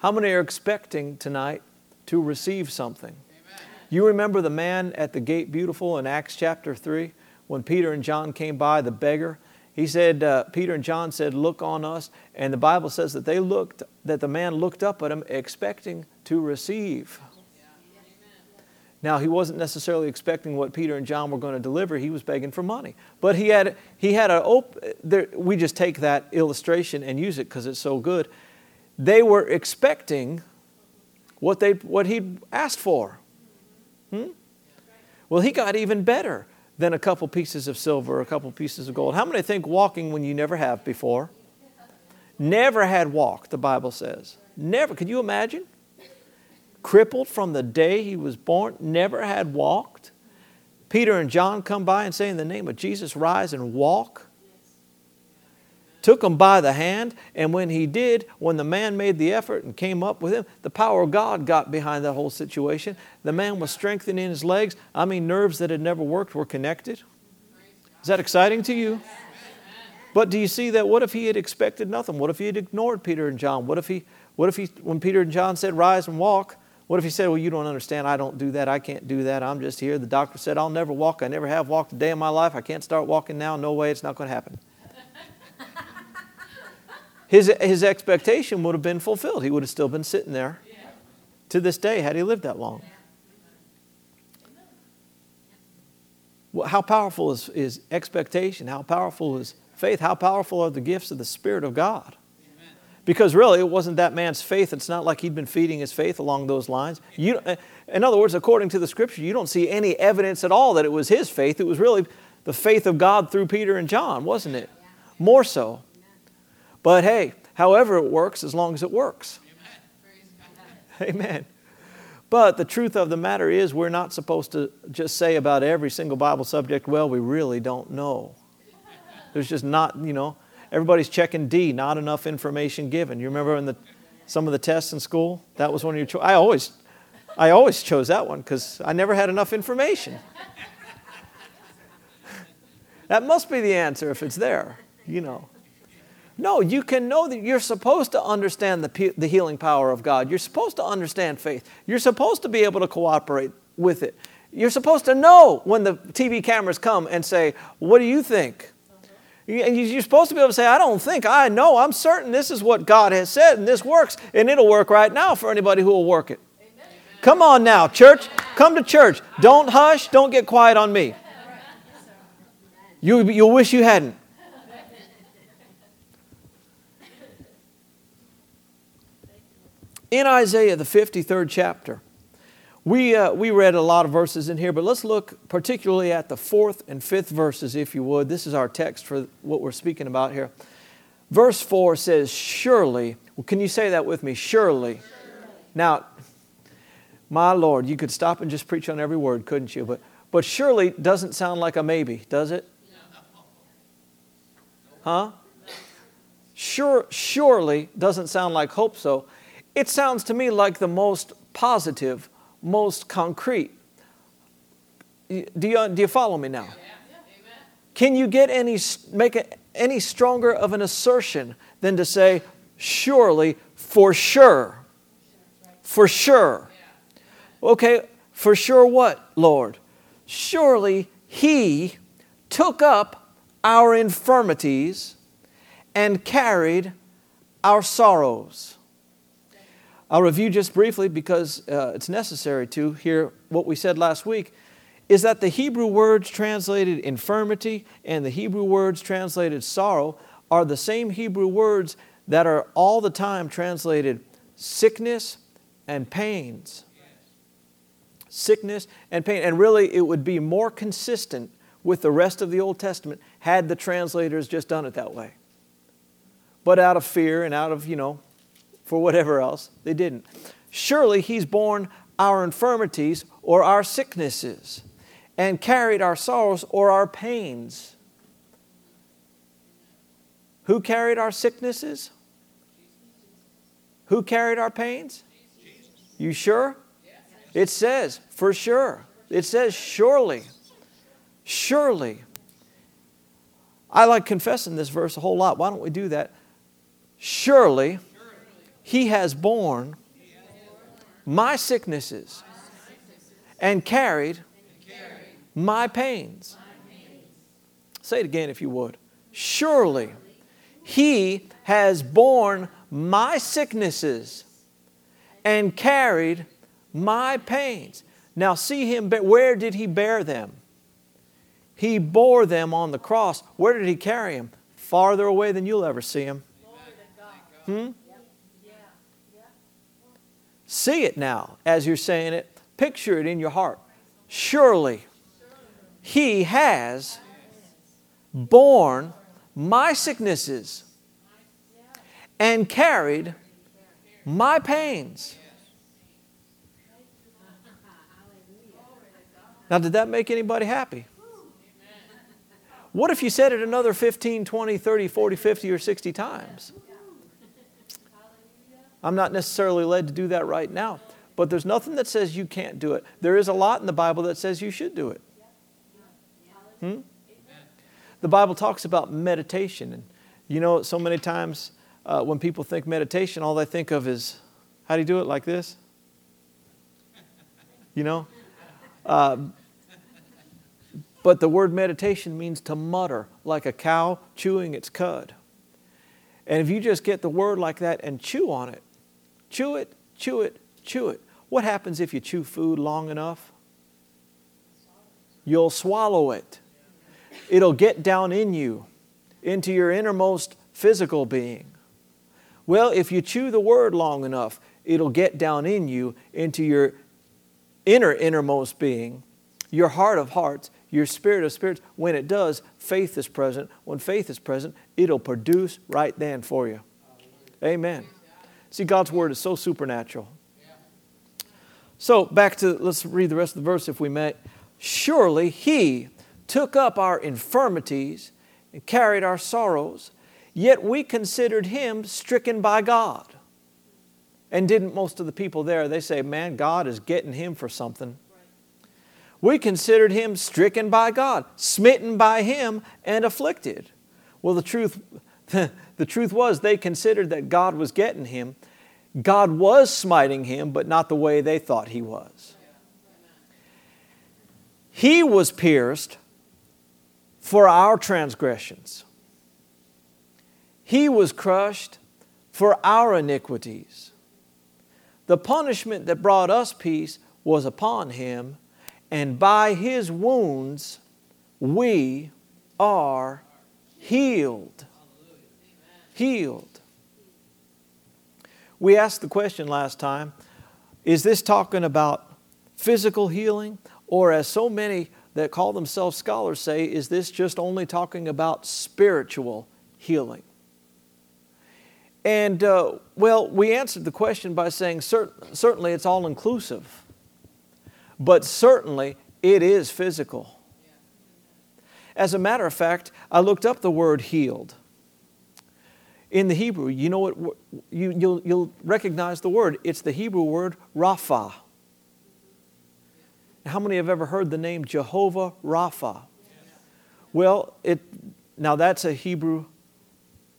How many are expecting tonight to receive something? You remember the man at the gate beautiful in Acts chapter 3 when Peter and John came by, the beggar? He said, uh, Peter and John said, Look on us. And the Bible says that they looked, that the man looked up at him expecting to receive. Now, he wasn't necessarily expecting what Peter and John were going to deliver. He was begging for money. But he had, he had a, op- there, we just take that illustration and use it because it's so good. They were expecting what, they, what he'd asked for. Hmm? Well, he got even better than a couple pieces of silver, a couple pieces of gold. How many think walking when you never have before? Never had walked, the Bible says. Never. Could you imagine? crippled from the day he was born, never had walked. Peter and John come by and say, In the name of Jesus, rise and walk. Took him by the hand, and when he did, when the man made the effort and came up with him, the power of God got behind that whole situation. The man was strengthened in his legs. I mean, nerves that had never worked were connected. Is that exciting to you? But do you see that? What if he had expected nothing? What if he had ignored Peter and John? What if he, what if he, when Peter and John said, Rise and walk, what if he said, Well, you don't understand. I don't do that. I can't do that. I'm just here. The doctor said, I'll never walk. I never have walked a day in my life. I can't start walking now. No way. It's not going to happen. His, his expectation would have been fulfilled. He would have still been sitting there to this day had he lived that long. How powerful is, is expectation? How powerful is faith? How powerful are the gifts of the Spirit of God? Because really, it wasn't that man's faith. It's not like he'd been feeding his faith along those lines. You, in other words, according to the scripture, you don't see any evidence at all that it was his faith. It was really the faith of God through Peter and John, wasn't it? More so. But hey, however it works, as long as it works. Amen. But the truth of the matter is, we're not supposed to just say about every single Bible subject, well, we really don't know. There's just not, you know, everybody's checking D, not enough information given. You remember in the, some of the tests in school? That was one of your choices. I always, I always chose that one because I never had enough information. that must be the answer if it's there, you know. No, you can know that you're supposed to understand the, the healing power of God. You're supposed to understand faith. You're supposed to be able to cooperate with it. You're supposed to know when the TV cameras come and say, What do you think? And you're supposed to be able to say, I don't think, I know, I'm certain this is what God has said and this works, and it'll work right now for anybody who will work it. Amen. Come on now, church, come to church. Don't hush, don't get quiet on me. You, you'll wish you hadn't. In Isaiah, the 53rd chapter, we, uh, we read a lot of verses in here, but let's look particularly at the fourth and fifth verses, if you would. This is our text for what we're speaking about here. Verse 4 says, Surely, well, can you say that with me? Surely. Now, my Lord, you could stop and just preach on every word, couldn't you? But, but surely doesn't sound like a maybe, does it? Huh? Sure, surely doesn't sound like hope so. It sounds to me like the most positive, most concrete. Do you, do you follow me now? Can you get any, make a, any stronger of an assertion than to say, surely, for sure? For sure. Okay, for sure what, Lord? Surely He took up our infirmities and carried our sorrows. I'll review just briefly because uh, it's necessary to hear what we said last week is that the Hebrew words translated infirmity and the Hebrew words translated sorrow are the same Hebrew words that are all the time translated sickness and pains. Sickness and pain. And really, it would be more consistent with the rest of the Old Testament had the translators just done it that way. But out of fear and out of, you know, for whatever else. They didn't. Surely he's borne our infirmities or our sicknesses and carried our sorrows or our pains. Who carried our sicknesses? Who carried our pains? You sure? It says, for sure. It says, surely. Surely. I like confessing this verse a whole lot. Why don't we do that? Surely He has borne my sicknesses and carried my pains. Say it again if you would. Surely he has borne my sicknesses and carried my pains. Now, see him, where did he bear them? He bore them on the cross. Where did he carry them? Farther away than you'll ever see him. Hmm? See it now as you're saying it. Picture it in your heart. Surely he has borne my sicknesses and carried my pains. Now, did that make anybody happy? What if you said it another 15, 20, 30, 40, 50, or 60 times? I'm not necessarily led to do that right now, but there's nothing that says you can't do it. There is a lot in the Bible that says you should do it. Hmm? The Bible talks about meditation. And you know, so many times uh, when people think meditation, all they think of is how do you do it like this? You know? Uh, but the word meditation means to mutter, like a cow chewing its cud. And if you just get the word like that and chew on it, chew it, chew it, chew it, what happens if you chew food long enough? You'll swallow it it'll get down in you, into your innermost physical being. Well, if you chew the word long enough, it'll get down in you, into your inner, innermost being, your heart of hearts, your spirit of spirits. When it does, faith is present. When faith is present, it'll produce right then for you. Amen. See, God's word is so supernatural. So, back to, let's read the rest of the verse if we may. Surely He took up our infirmities and carried our sorrows, yet we considered him stricken by God. And didn't most of the people there, they say, man, God is getting him for something. We considered him stricken by God, smitten by him, and afflicted. Well, the truth, the truth was they considered that God was getting him. God was smiting him, but not the way they thought he was. He was pierced for our transgressions. He was crushed for our iniquities. The punishment that brought us peace was upon him, and by his wounds we are healed. Healed. We asked the question last time is this talking about physical healing, or as so many that call themselves scholars say, is this just only talking about spiritual healing? And, uh, well, we answered the question by saying cert- certainly it's all inclusive, but certainly it is physical. As a matter of fact, I looked up the word healed. In the Hebrew, you know what? You, you'll, you'll recognize the word. It's the Hebrew word rapha. How many have ever heard the name Jehovah Rapha? Well, it, now that's a Hebrew,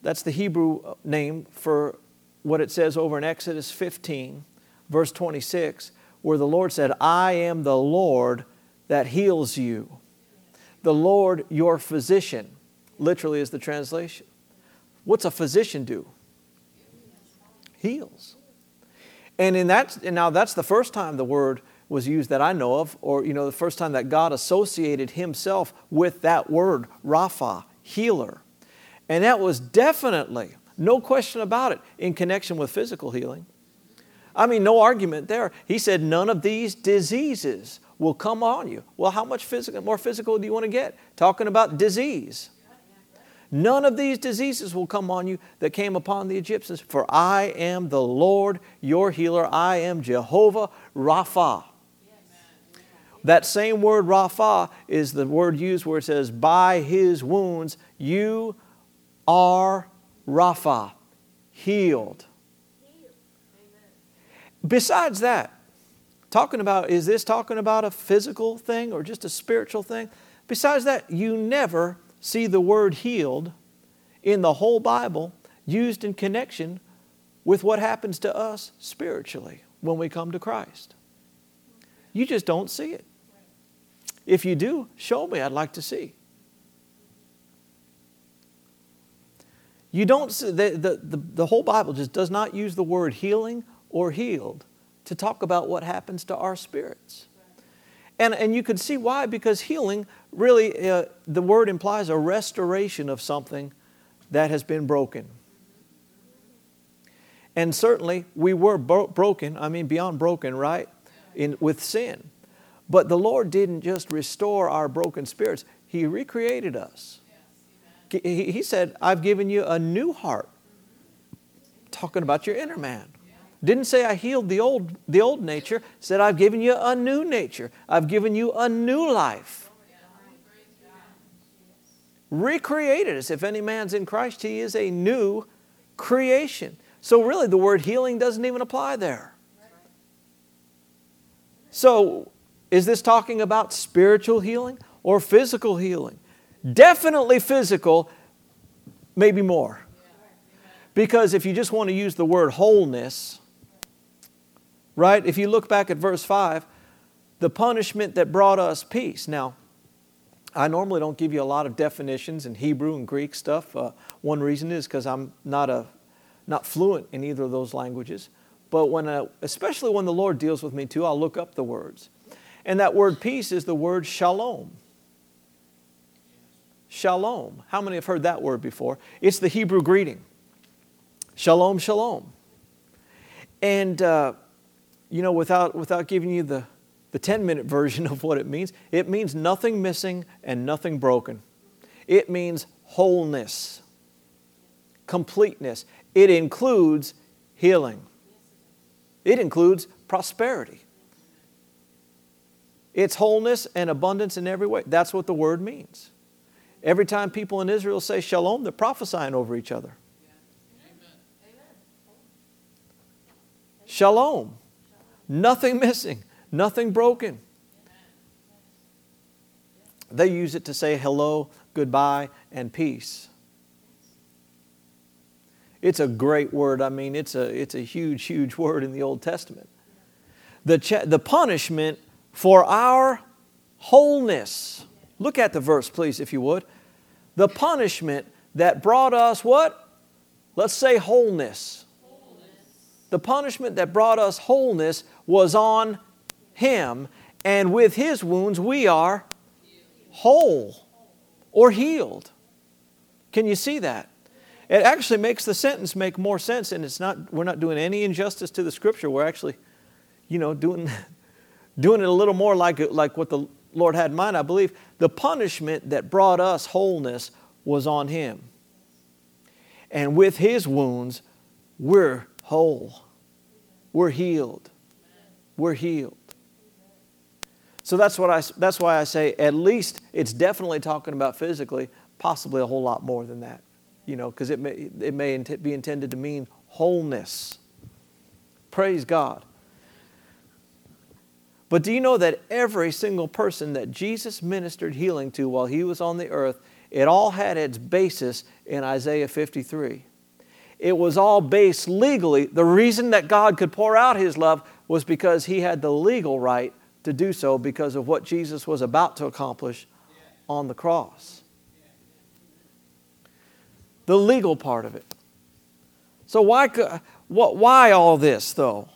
that's the Hebrew uh, name for what it says over in Exodus 15, verse 26, where the Lord said, I am the Lord that heals you. The Lord, your physician, literally is the translation. What's a physician do? Heals. And in that, and now that's the first time the word was used that I know of, or you know, the first time that God associated himself with that word, Rapha, healer. And that was definitely, no question about it, in connection with physical healing. I mean, no argument there. He said, none of these diseases will come on you. Well, how much physical, more physical do you want to get? Talking about disease. None of these diseases will come on you that came upon the Egyptians, for I am the Lord your healer. I am Jehovah Rapha. That same word Rapha is the word used where it says, By his wounds you are Rapha, healed. Besides that, talking about, is this talking about a physical thing or just a spiritual thing? Besides that, you never see the word healed in the whole Bible used in connection with what happens to us spiritually when we come to Christ. You just don't see it. If you do, show me. I'd like to see. You don't see, the, the, the, the whole Bible just does not use the word healing or healed to talk about what happens to our spirits. And, and you can see why, because healing really, uh, the word implies a restoration of something that has been broken. And certainly we were bro- broken, I mean, beyond broken, right? In, with sin. But the Lord didn't just restore our broken spirits, He recreated us. He, said, I've given you a new heart. Talking about your inner man. Didn't say I healed the old, the old nature, said I've given you a new nature. I've given you a new life. Recreated us. If any man's in Christ, he is a new creation. So, really, the word healing doesn't even apply there. So, is this talking about spiritual healing or physical healing? Definitely physical, maybe more. Because if you just want to use the word wholeness, right? If you look back at verse 5, the punishment that brought us peace. Now, I normally don't give you a lot of definitions in Hebrew and Greek stuff. Uh, one reason is because I'm not, a, not fluent in either of those languages. But when, uh, especially when the Lord deals with me too, I'll look up the words. And that word peace is the word shalom. Shalom. How many have heard that word before? It's the Hebrew greeting. Shalom, shalom. And, uh, you know, without, without giving you the, the 10 minute version of what it means, it means nothing missing and nothing broken. It means wholeness, completeness. It includes healing, it includes prosperity. It's wholeness and abundance in every way. That's what the word means. Every time people in Israel say shalom, they're prophesying over each other. Shalom. Nothing missing, nothing broken. They use it to say hello, goodbye, and peace. It's a great word. I mean, it's a, it's a huge, huge word in the Old Testament. The, ch- the punishment for our wholeness. Look at the verse, please, if you would. The punishment that brought us what? Let's say wholeness. wholeness. The punishment that brought us wholeness was on Him, and with His wounds we are whole or healed. Can you see that? It actually makes the sentence make more sense, and it's not, we're not doing any injustice to the scripture. We're actually, you know, doing doing it a little more like, like what the Lord had in mind, I believe, the punishment that brought us wholeness was on Him. And with His wounds, we're whole. We're healed. We're healed. So that's, what I, that's why I say at least it's definitely talking about physically, possibly a whole lot more than that, you know, because it may, it may be intended to mean wholeness. Praise God. But do you know that every single person that Jesus ministered healing to while he was on the earth, it all had its basis in Isaiah 53. It was all based legally. The reason that God could pour out his love was because he had the legal right to do so because of what Jesus was about to accomplish on the cross. The legal part of it. So, why, why all this, though?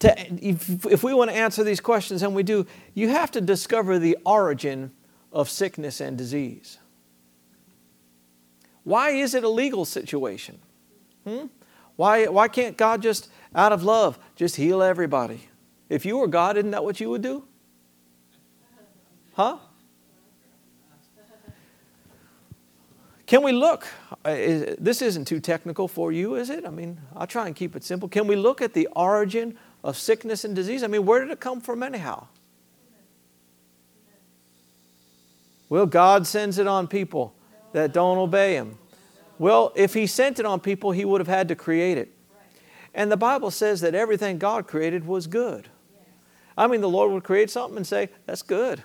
to, if, if we want to answer these questions, and we do, you have to discover the origin of sickness and disease. Why is it a legal situation? Hmm? Why, why can't God just, out of love, just heal everybody? If you were God, isn't that what you would do? Huh? Can we look? Uh, this isn't too technical for you, is it? I mean, I'll try and keep it simple. Can we look at the origin of sickness and disease. I mean, where did it come from, anyhow? Well, God sends it on people that don't obey Him. Well, if He sent it on people, He would have had to create it. And the Bible says that everything God created was good. I mean, the Lord would create something and say, That's good.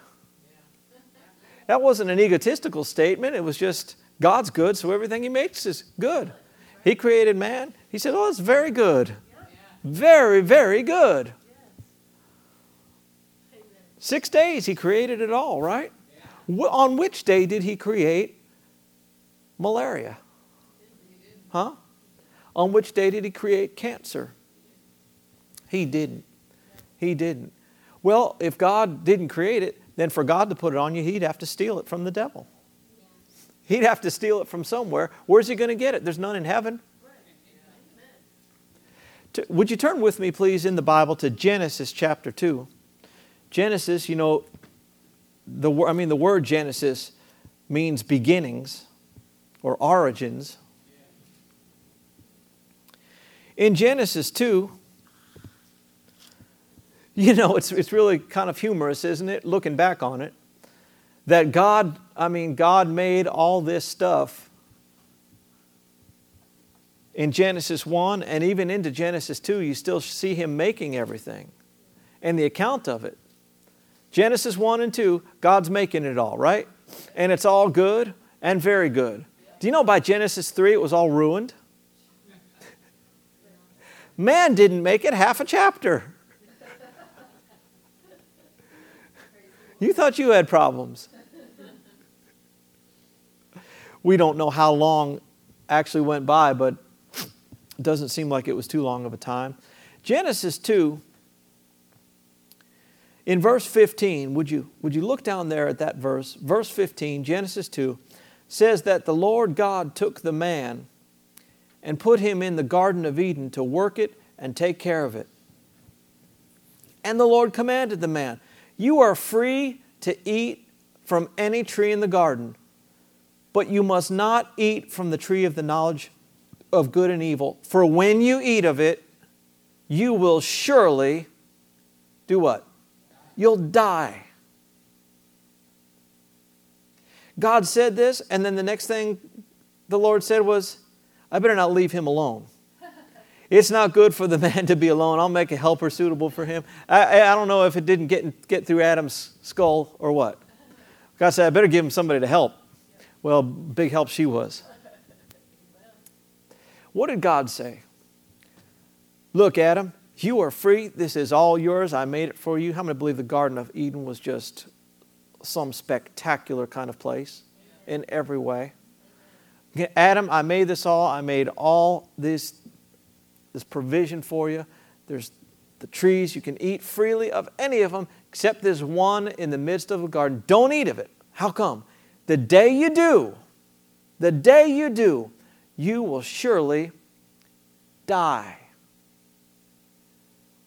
That wasn't an egotistical statement, it was just God's good, so everything He makes is good. He created man. He said, Oh, it's very good. Very, very good. Six days he created it all, right? On which day did he create malaria? Huh? On which day did he create cancer? He didn't. He didn't. Well, if God didn't create it, then for God to put it on you, he'd have to steal it from the devil. He'd have to steal it from somewhere. Where's he going to get it? There's none in heaven. Would you turn with me, please, in the Bible to Genesis chapter 2? Genesis, you know, the, I mean, the word Genesis means beginnings or origins. In Genesis 2, you know, it's, it's really kind of humorous, isn't it, looking back on it, that God, I mean, God made all this stuff in Genesis 1 and even into Genesis 2, you still see Him making everything and the account of it. Genesis 1 and 2, God's making it all, right? And it's all good and very good. Do you know by Genesis 3 it was all ruined? Man didn't make it half a chapter. You thought you had problems. We don't know how long actually went by, but it doesn't seem like it was too long of a time. Genesis 2, in verse 15, would you, would you look down there at that verse? Verse 15, Genesis 2, says that the Lord God took the man and put him in the Garden of Eden to work it and take care of it. And the Lord commanded the man, you are free to eat from any tree in the garden, but you must not eat from the tree of the knowledge of good and evil. For when you eat of it, you will surely do what? You'll die. God said this, and then the next thing the Lord said was, I better not leave him alone. It's not good for the man to be alone. I'll make a helper suitable for him. I, I don't know if it didn't get, get through Adam's skull or what. God said, I better give him somebody to help. Well, big help she was. What did God say? Look, Adam, you are free. This is all yours. I made it for you. How many believe the Garden of Eden was just some spectacular kind of place in every way? Adam, I made this all. I made all this this provision for you. There's the trees. You can eat freely of any of them except this one in the midst of a garden. Don't eat of it. How come? The day you do, the day you do, you will surely die.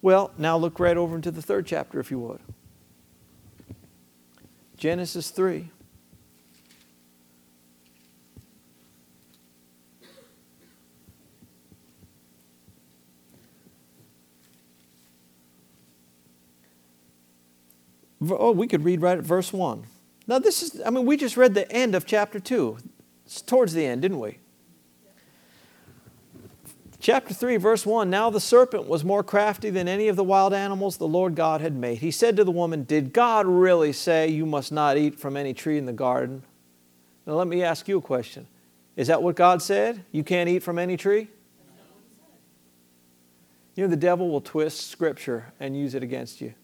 Well, now look right over into the third chapter, if you would. Genesis 3. Oh, we could read right at verse 1. Now, this is, I mean, we just read the end of chapter 2. It's towards the end, didn't we? Chapter 3, verse 1 Now the serpent was more crafty than any of the wild animals the Lord God had made. He said to the woman, Did God really say you must not eat from any tree in the garden? Now, let me ask you a question. Is that what God said? You can't eat from any tree? You know, the devil will twist scripture and use it against you.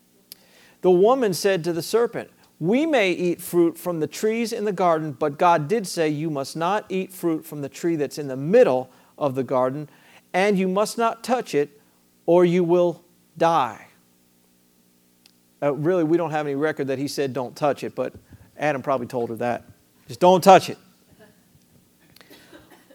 The woman said to the serpent, We may eat fruit from the trees in the garden, but God did say, You must not eat fruit from the tree that's in the middle of the garden, and you must not touch it, or you will die. Uh, really, we don't have any record that he said, Don't touch it, but Adam probably told her that. Just don't touch it.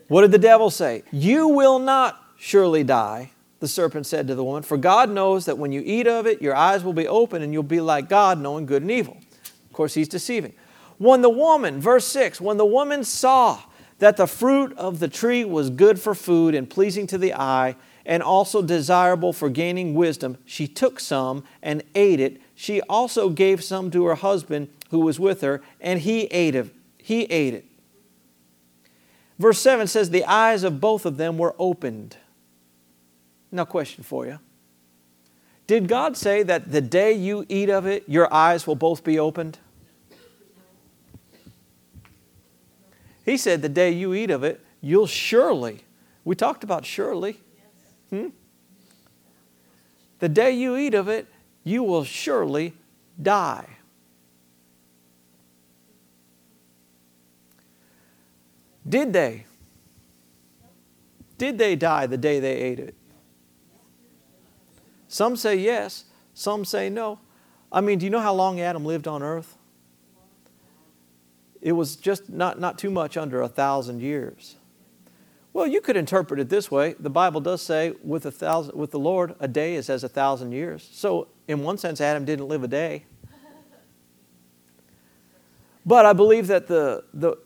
What did the devil say? You will not surely die the serpent said to the woman, For God knows that when you eat of it, your eyes will be open and you'll be like God, knowing good and evil. Of course, he's deceiving. When the woman, verse 6, when the woman saw that the fruit of the tree was good for food and pleasing to the eye, and also desirable for gaining wisdom, she took some and ate it. She also gave some to her husband who was with her, and he ate it. He ate it. Verse 7 says, The eyes of both of them were opened now, question for you. Did God say that the day you eat of it, your eyes will both be opened? He said the day you eat of it, you'll surely, We talked about surely. Hmm? The day you eat of it, you will surely die. Did they? Did they die the day they ate it? Some say yes, some say no. I mean, do you know how long Adam lived on earth? It was just not, not too much under a thousand years. Well, you could interpret it this way. The Bible does say, with, a thousand, with the Lord, a day is as a thousand years. So, in one sense, Adam didn't live a day. But I believe that the, the,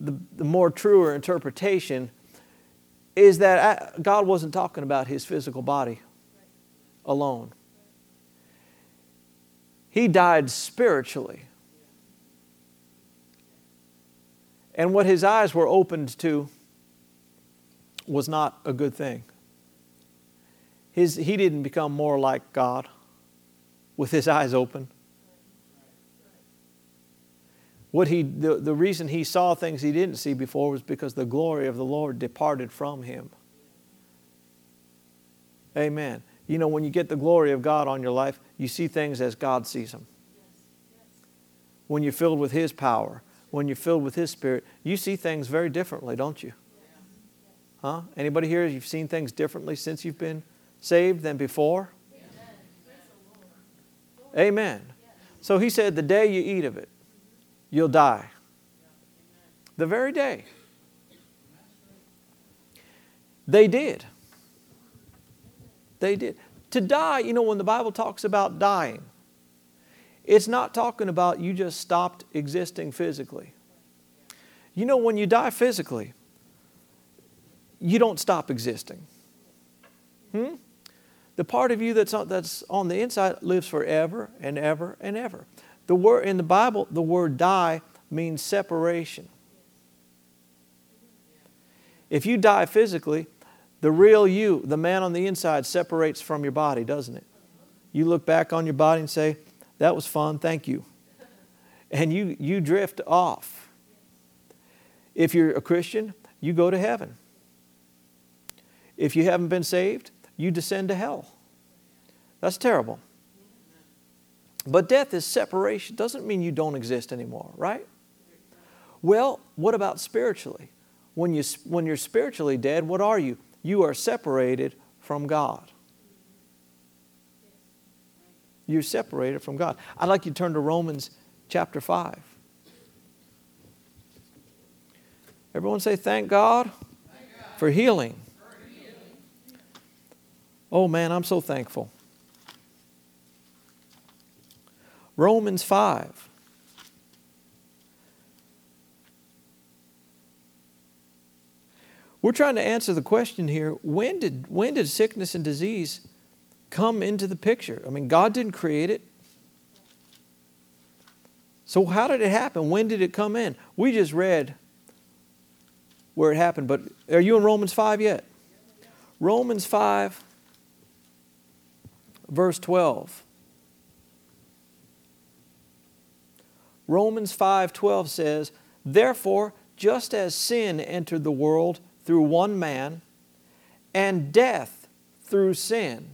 the, the more truer interpretation is that uh, God wasn't talking about his physical body alone. He died spiritually. And what his eyes were opened to was not a good thing. His, he didn't become more like God with his eyes open. What he, the, the reason he saw things he didn't see before was because the glory of the Lord departed from him. Amen. You know, when you get the glory of God on your life, you see things as God sees them. When you're filled with His power, when you're filled with His Spirit, you see things very differently, don't you? Huh? Anybody here, you've seen things differently since you've been saved than before? Amen. So he said, The day you eat of it, you'll die. The very day. They did. They did. To die, you know, when the Bible talks about dying, it's not talking about you just stopped existing physically. You know, when you die physically, you don't stop existing. Hmm? The part of you that's on, that's on the inside lives forever and ever and ever. The word in the Bible, the word die means separation. If you die physically, the real you, the man on the inside, separates from your body, doesn't it? You look back on your body and say, That was fun, thank you. And you, you drift off. If you're a Christian, you go to heaven. If you haven't been saved, you descend to hell. That's terrible. But death is separation. Doesn't mean you don't exist anymore, right? Well, what about spiritually? When, you, when you're spiritually dead, what are you? You are separated from God. You're separated from God. I'd like you to turn to Romans chapter 5. Everyone say, Thank God, for healing. Oh man, I'm so thankful. Romans 5. We're trying to answer the question here when did, when did sickness and disease come into the picture? I mean, God didn't create it. So, how did it happen? When did it come in? We just read where it happened, but are you in Romans 5 yet? Romans 5, verse 12. Romans 5:12 says, "Therefore, just as sin entered the world through one man, and death through sin,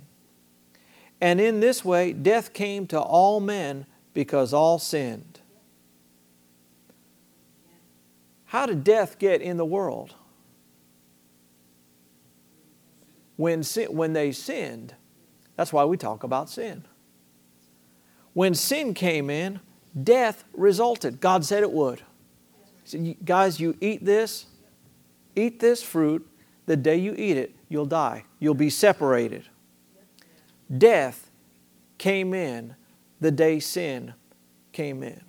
and in this way death came to all men because all sinned." How did death get in the world? When, sin, when they sinned. That's why we talk about sin. When sin came in, death resulted. God said it would. He said, Guys, you eat this, eat this fruit. The day you eat it, you'll die. You'll be separated. Death came in the day sin came in.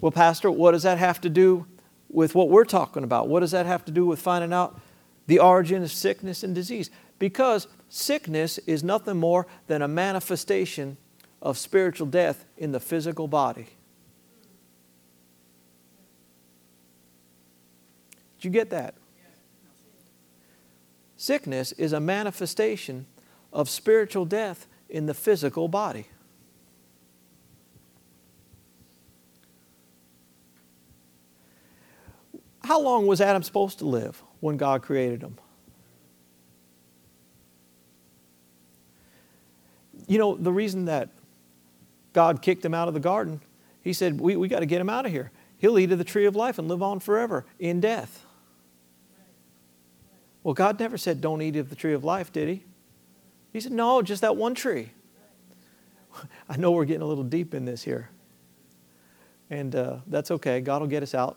Well, Pastor, what does that have to do with what we're talking about? What does that have to do with finding out the origin of sickness and disease? Because sickness is nothing more than a manifestation of spiritual death in the physical body. Did you get that? Sickness is a manifestation of spiritual death in the physical body. How long was Adam supposed to live when God created him? You know, the reason that God kicked him out of the garden, he said, We, we got to get him out of here. He'll eat of the tree of life and live on forever in death. Well, God never said, Don't eat of the tree of life, did He? He said, No, just that one tree. I know we're getting a little deep in this here. And uh, that's okay. God will get us out.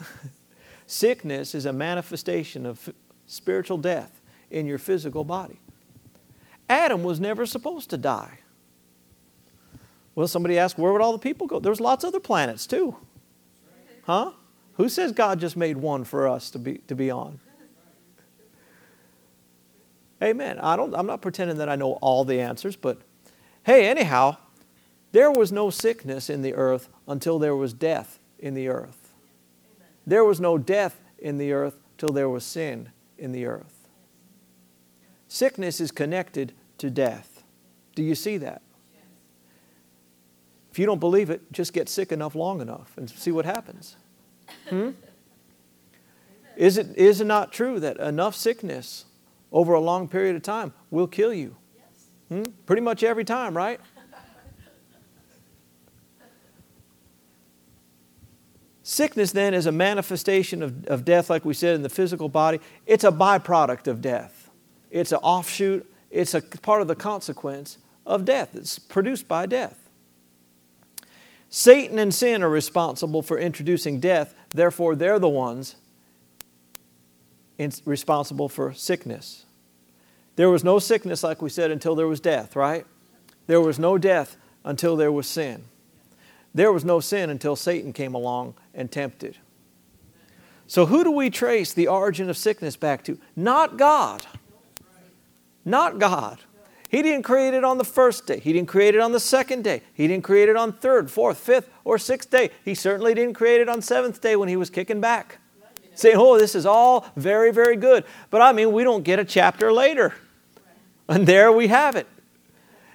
Sickness is a manifestation of spiritual death in your physical body. Adam was never supposed to die. Well, somebody asked, where would all the people go? There's lots of other planets too. Huh? Who says God just made one for us to be, to be on? Amen. I don't, I'm not pretending that I know all the answers, but hey, anyhow, there was no sickness in the earth until there was death in the earth. There was no death in the earth till there was sin in the earth. Sickness is connected to death. Do you see that? If you don't believe it, just get sick enough long enough and see what happens. Hmm? Is it, is it not true that enough sickness over a long period of time will kill you? Hmm? Pretty much every time, right? Sickness then is a manifestation of, of death, like we said, in the physical body. It's a byproduct of death. It's an offshoot, it's a part of the consequence of death. It's produced by death. Satan and sin are responsible for introducing death, therefore, they're the ones responsible for sickness. There was no sickness, like we said, until there was death, right? There was no death until there was sin. There was no sin until Satan came along and tempted. So, who do we trace the origin of sickness back to? Not God. Not God. He didn't create it on the first day. He didn't create it on the second day. He didn't create it on third, fourth, fifth, or sixth day. He certainly didn't create it on seventh day when he was kicking back. Saying, oh, this is all very, very good. But I mean, we don't get a chapter later. And there we have it.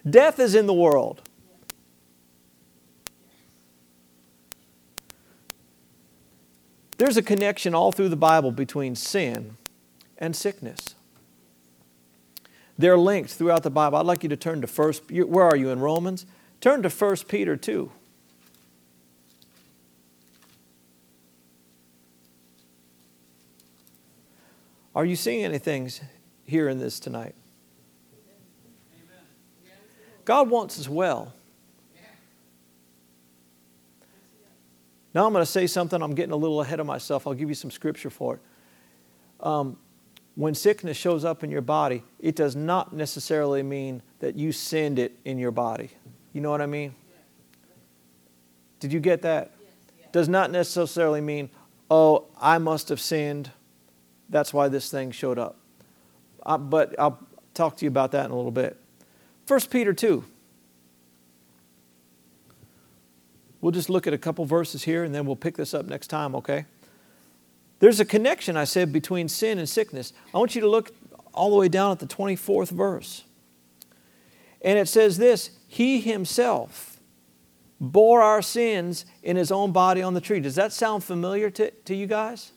Death is in the world. There's a connection all through the Bible between sin and sickness. They're linked throughout the Bible. I'd like you to turn to first. Where are you in Romans? Turn to First Peter 2. Are you seeing anything here in this tonight? God wants us well. Now I'm going to say something, I'm getting a little ahead of myself. I'll give you some scripture for it. Um, when sickness shows up in your body, it does not necessarily mean that you sinned it in your body. You know what I mean? Did you get that? Does not necessarily mean, oh, I must have sinned. That's why this thing showed up. Uh, but I'll talk to you about that in a little bit. 1 Peter 2. We'll just look at a couple verses here and then we'll pick this up next time, okay? There's a connection, I said, between sin and sickness. I want you to look all the way down at the 24th verse. And it says this He Himself bore our sins in His own body on the tree. Does that sound familiar to, to you guys?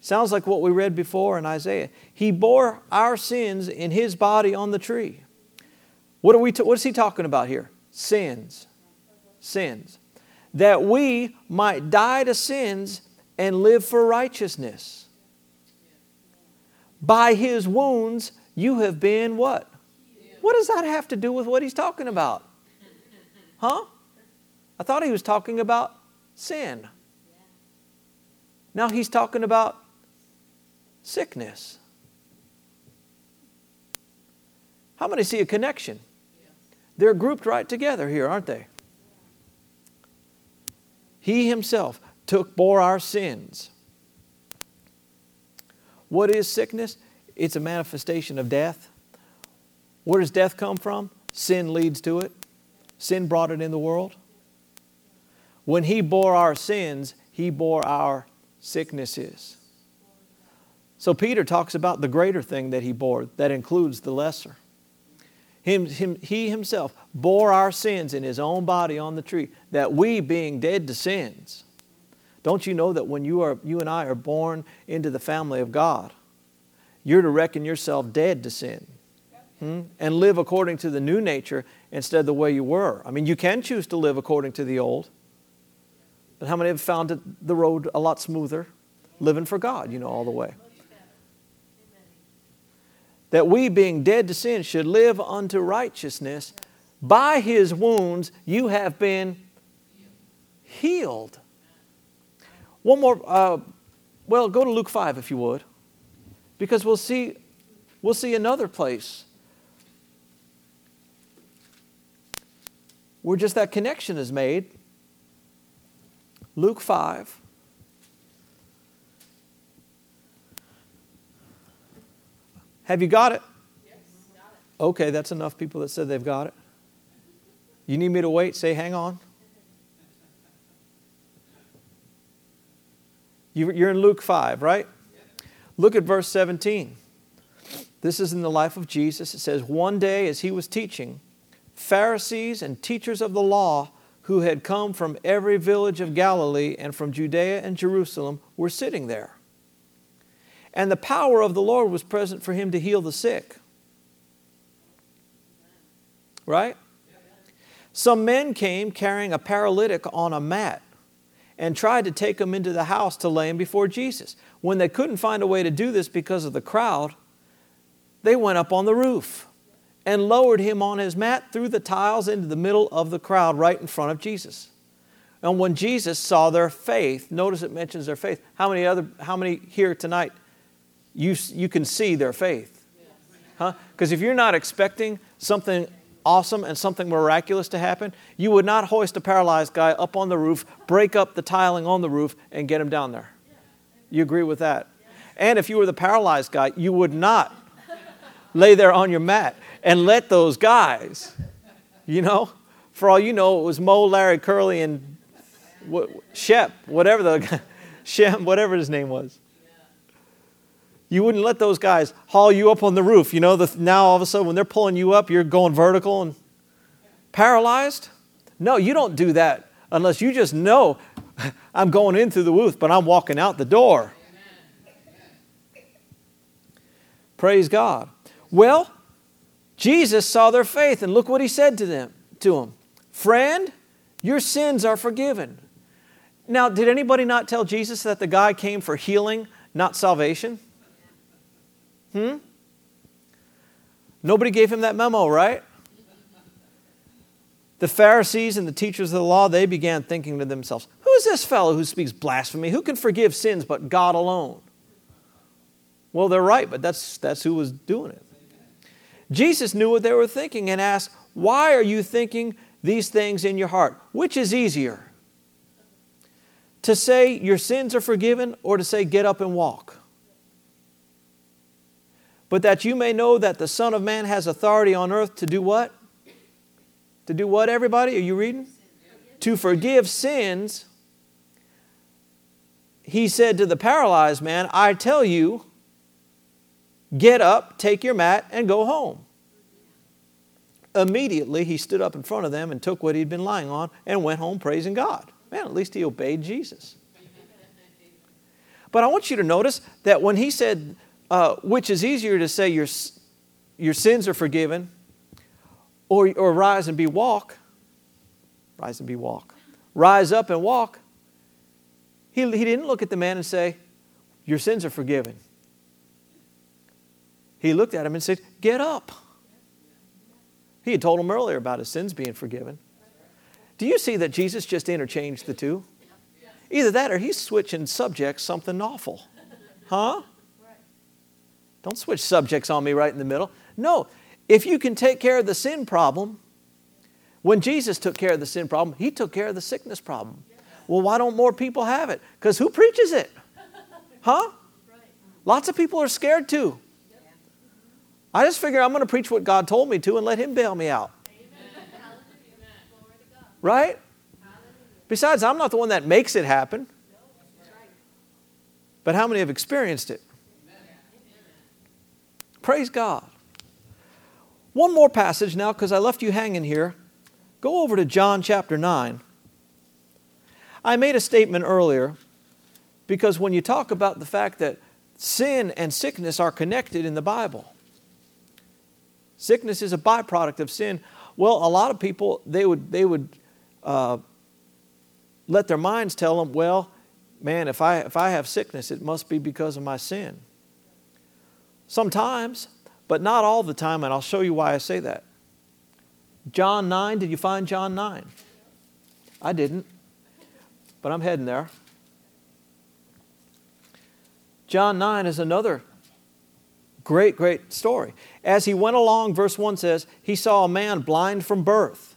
Sounds like what we read before in Isaiah. He bore our sins in His body on the tree. What, are we t- what is He talking about here? Sins. Sins that we might die to sins and live for righteousness. By his wounds, you have been what? What does that have to do with what he's talking about? Huh? I thought he was talking about sin. Now he's talking about sickness. How many see a connection? They're grouped right together here, aren't they? He himself took bore our sins. What is sickness? It's a manifestation of death. Where does death come from? Sin leads to it. Sin brought it in the world. When he bore our sins, he bore our sicknesses. So Peter talks about the greater thing that he bore that includes the lesser. Him, him, he himself bore our sins in his own body on the tree, that we, being dead to sins, don't you know that when you, are, you and I are born into the family of God, you're to reckon yourself dead to sin? hmm, and live according to the new nature instead of the way you were. I mean, you can choose to live according to the old, but how many have found the road a lot smoother living for God, you know, all the way? That we, being dead to sin, should live unto righteousness. By his wounds you have been healed. One more, uh, well, go to Luke 5 if you would, because we'll see, we'll see another place where just that connection is made. Luke 5. Have you got it? Yes, got it? Okay, that's enough people that said they've got it. You need me to wait? Say, hang on. You're in Luke 5, right? Look at verse 17. This is in the life of Jesus. It says, One day as he was teaching, Pharisees and teachers of the law who had come from every village of Galilee and from Judea and Jerusalem were sitting there. And the power of the Lord was present for him to heal the sick. Right? Some men came carrying a paralytic on a mat and tried to take him into the house to lay him before Jesus. When they couldn't find a way to do this because of the crowd, they went up on the roof and lowered him on his mat through the tiles into the middle of the crowd right in front of Jesus. And when Jesus saw their faith, notice it mentions their faith. How many other how many here tonight you you can see their faith? Huh? Because if you're not expecting something awesome and something miraculous to happen, you would not hoist a paralyzed guy up on the roof, break up the tiling on the roof, and get him down there. You agree with that? And if you were the paralyzed guy, you would not lay there on your mat and let those guys, you know, for all you know, it was Moe, Larry, Curly, and Shep, whatever the Shem, whatever his name was. You wouldn't let those guys haul you up on the roof. You know, the, now all of a sudden when they're pulling you up, you're going vertical and paralyzed. No, you don't do that unless you just know I'm going in through the roof, but I'm walking out the door. Praise God. Well, Jesus saw their faith, and look what he said to them to him. Friend, your sins are forgiven. Now, did anybody not tell Jesus that the guy came for healing, not salvation? Hmm? Nobody gave him that memo, right? The Pharisees and the teachers of the law, they began thinking to themselves, Who is this fellow who speaks blasphemy? Who can forgive sins but God alone? Well, they're right, but that's, that's who was doing it. Jesus knew what they were thinking and asked, Why are you thinking these things in your heart? Which is easier? To say your sins are forgiven or to say get up and walk? But that you may know that the Son of Man has authority on earth to do what? To do what, everybody? Are you reading? To forgive sins. He said to the paralyzed man, I tell you, Get up, take your mat, and go home. Immediately, he stood up in front of them and took what he'd been lying on and went home praising God. Man, at least he obeyed Jesus. But I want you to notice that when he said, uh, which is easier to say your, your sins are forgiven or, or rise and be walk, rise and be walk, rise up and walk, he, he didn't look at the man and say, Your sins are forgiven. He looked at him and said, Get up. He had told him earlier about his sins being forgiven. Do you see that Jesus just interchanged the two? Either that or he's switching subjects something awful. Huh? Don't switch subjects on me right in the middle. No, if you can take care of the sin problem, when Jesus took care of the sin problem, he took care of the sickness problem. Well, why don't more people have it? Because who preaches it? Huh? Lots of people are scared too. I just figure I'm going to preach what God told me to and let Him bail me out. Right? Besides, I'm not the one that makes it happen. But how many have experienced it? Praise God. One more passage now, because I left you hanging here. Go over to John chapter 9. I made a statement earlier because when you talk about the fact that sin and sickness are connected in the Bible, Sickness is a byproduct of sin. Well, a lot of people, they would, they would uh, let their minds tell them, well, man, if I, if I have sickness, it must be because of my sin. Sometimes, but not all the time, and I'll show you why I say that. John 9, did you find John 9? I didn't, but I'm heading there. John 9 is another great, great story. As he went along, verse 1 says, he saw a man blind from birth.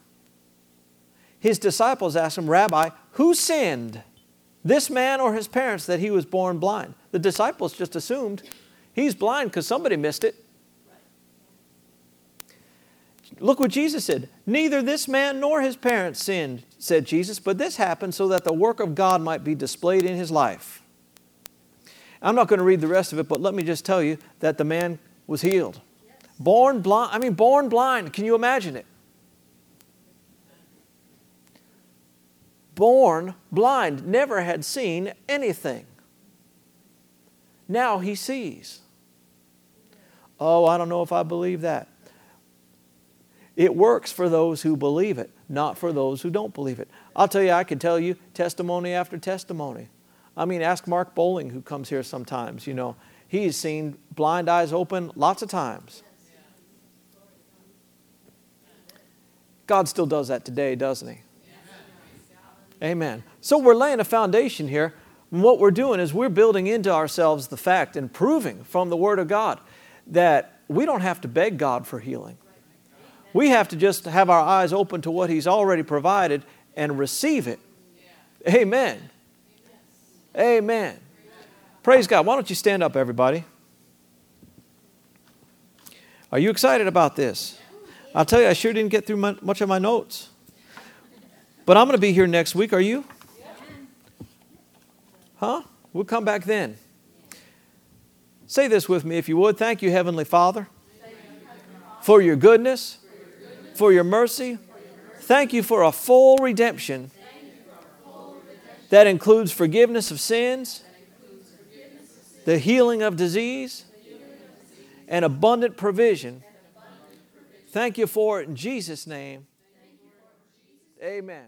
His disciples asked him, Rabbi, who sinned, this man or his parents, that he was born blind? The disciples just assumed he's blind because somebody missed it. Look what Jesus said. Neither this man nor his parents sinned, said Jesus, but this happened so that the work of God might be displayed in his life. I'm not going to read the rest of it, but let me just tell you that the man was healed. Born blind, I mean, born blind. Can you imagine it? Born blind, never had seen anything. Now he sees. Oh, I don't know if I believe that. It works for those who believe it, not for those who don't believe it. I'll tell you, I can tell you testimony after testimony. I mean, ask Mark Bowling, who comes here sometimes. You know, he's seen blind eyes open lots of times. God still does that today, doesn't He? Amen. So we're laying a foundation here. And what we're doing is we're building into ourselves the fact and proving from the Word of God that we don't have to beg God for healing. We have to just have our eyes open to what He's already provided and receive it. Amen. Amen. Praise God. Why don't you stand up, everybody? Are you excited about this? I'll tell you, I sure didn't get through much of my notes. But I'm going to be here next week. Are you? Huh? We'll come back then. Say this with me if you would. Thank you, Heavenly Father, for your goodness, for your mercy. Thank you for a full redemption that includes forgiveness of sins, the healing of disease, and abundant provision. Thank you for it in Jesus' name. Amen.